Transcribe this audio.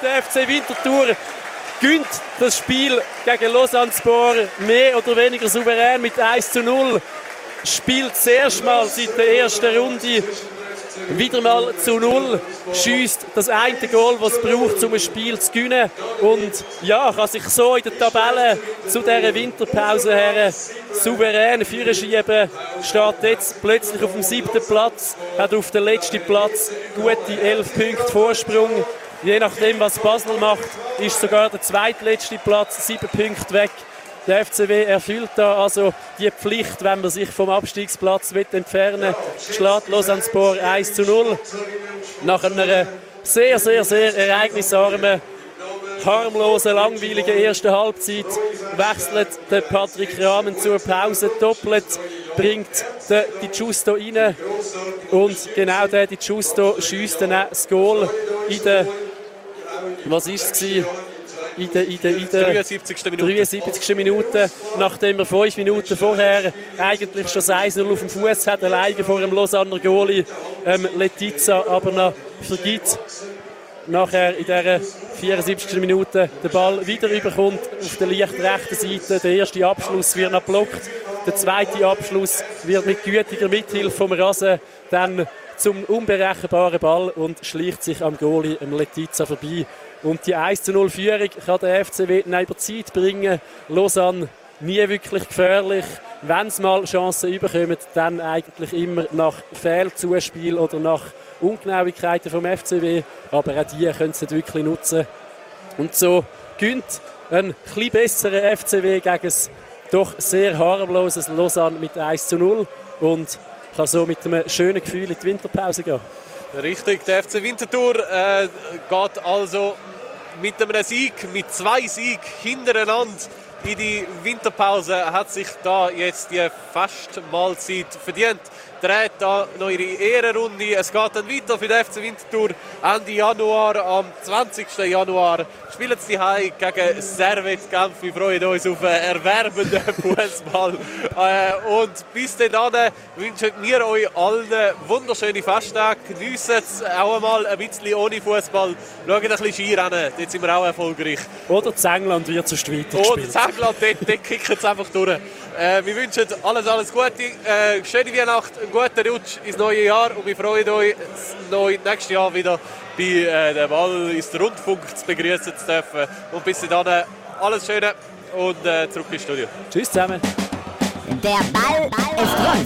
Der FC Winterthur gönnt das Spiel gegen Lausanne Sport mehr oder weniger souverän mit 1 zu 0. Spielt das erste Mal seit der ersten Runde wieder mal zu null, schießt das eine Goal, was es braucht, um ein Spiel zu gewinnen. Und ja, kann sich so in der Tabelle zu dieser Winterpause her souverän führen Steht jetzt plötzlich auf dem siebten Platz, hat auf den letzten Platz gute elf Punkte Vorsprung. Je nachdem, was Basel macht, ist sogar der zweitletzte Platz sieben Punkte weg. Der FCW erfüllt da also die Pflicht, wenn man sich vom Abstiegsplatz entfernen will. Schlägt Lausanne Sport 1 zu 0. Nach einer sehr, sehr, sehr ereignisarmen, harmlosen, langweiligen ersten Halbzeit wechselt der Patrick Rahmen zur Pause doppelt, bringt der Di Giusto rein und genau der Di Giusto schießt dann das Goal in der was ist es in der, in der, in der 73. Minute. 73. Minute, nachdem er fünf Minuten vorher eigentlich schon 1-0 auf dem Fuß hat, alleine vor dem Lausanner Goalie ähm, Letizia aber noch vergibt. Nachher in dieser 74. Minute den Ball wieder überkommt auf der leicht rechten Seite. Der erste Abschluss wird noch blockt. Der zweite Abschluss wird mit gütiger Mithilfe vom Rasen dann zum unberechenbaren Ball und schleicht sich am Goalie Letizia vorbei. Und die 1 0 Führung kann der FCW dann über Zeit bringen. Lausanne nie wirklich gefährlich. Wenn sie mal Chancen überkommen, dann eigentlich immer nach Fehlzuspiel oder nach Ungenauigkeiten vom FCW. Aber auch die können sie wirklich nutzen. Und so gönnt ein etwas besserer FCW gegen ein doch sehr harmloses Lausanne mit 1 zu 0 und kann so mit einem schönen Gefühl in die Winterpause gehen. Richtig, der FC Winterthur äh, geht also mit einem Sieg, mit zwei Siegen hintereinander in die Winterpause, hat sich da jetzt die Festmahlzeit verdient dreht da noch ihre Ehrenrunde. Es geht dann weiter für den FC Winterthur Ende Januar. Am 20. Januar spielen sie die gegen Servet Genf. Wir freuen uns auf einen erwerbenden Fußball. Äh, und bis dann wünschen wir euch allen wunderschöne Festtage. Geniessen es auch einmal ein bisschen ohne Fußball. Schaut ein bisschen Skirennen, dort sind wir auch erfolgreich. Oder Zengland wird zu weiter Oder Zengland, dort, dort kicken es einfach durch. Äh, wir wünschen alles, alles Gute, äh, schöne Weihnacht, einen guten Rutsch ins neue Jahr und wir freuen uns, das nächste Jahr wieder bei äh, dem Ball ins Rundfunk zu begrüßen zu dürfen. Und bis dann alles Schöne und äh, zurück ins Studio. Tschüss zusammen. Der Ball ist rund.